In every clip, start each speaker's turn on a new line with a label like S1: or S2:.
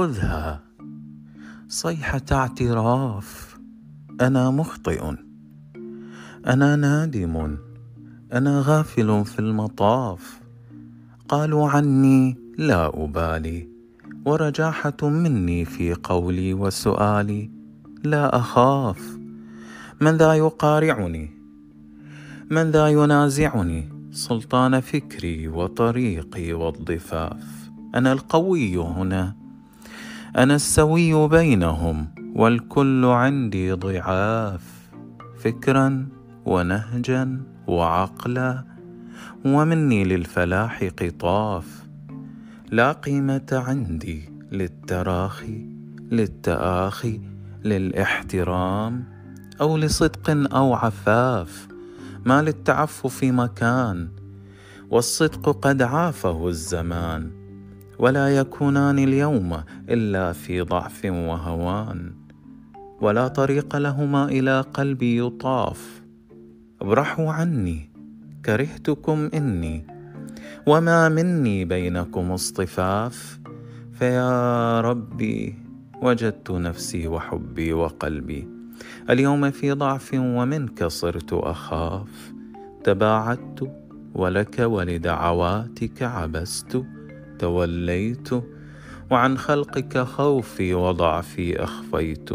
S1: خذها. صيحة اعتراف. أنا مخطئ. أنا نادم. أنا غافل في المطاف. قالوا عني لا أبالي. ورجاحة مني في قولي وسؤالي. لا أخاف. من ذا يقارعني؟ من ذا ينازعني؟ سلطان فكري وطريقي والضفاف. أنا القوي هنا. أنا السوي بينهم والكل عندي ضعاف فكرا ونهجا وعقلا ومني للفلاح قطاف. لا قيمة عندي للتراخي للتآخي للإحترام أو لصدق أو عفاف. ما للتعفف مكان والصدق قد عافه الزمان. ولا يكونان اليوم إلا في ضعف وهوان ولا طريق لهما إلى قلبي يطاف. ابرحوا عني كرهتكم إني وما مني بينكم اصطفاف. فيا ربي وجدت نفسي وحبي وقلبي اليوم في ضعف ومنك صرت أخاف. تباعدت ولك ولدعواتك عبست. توليت وعن خلقك خوفي وضعفي أخفيت.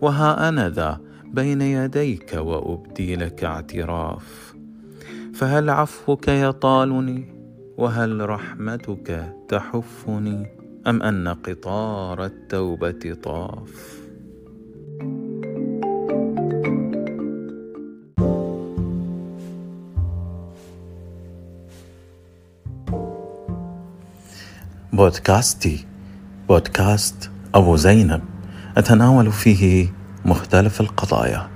S1: وها أنا ذا بين يديك وأبدي لك اعتراف. فهل عفوك يطالني؟ وهل رحمتك تحفني؟ أم أن قطار التوبة طاف؟ بودكاستي. بودكاست أبو زينب. أتناول فيه مختلف القضايا.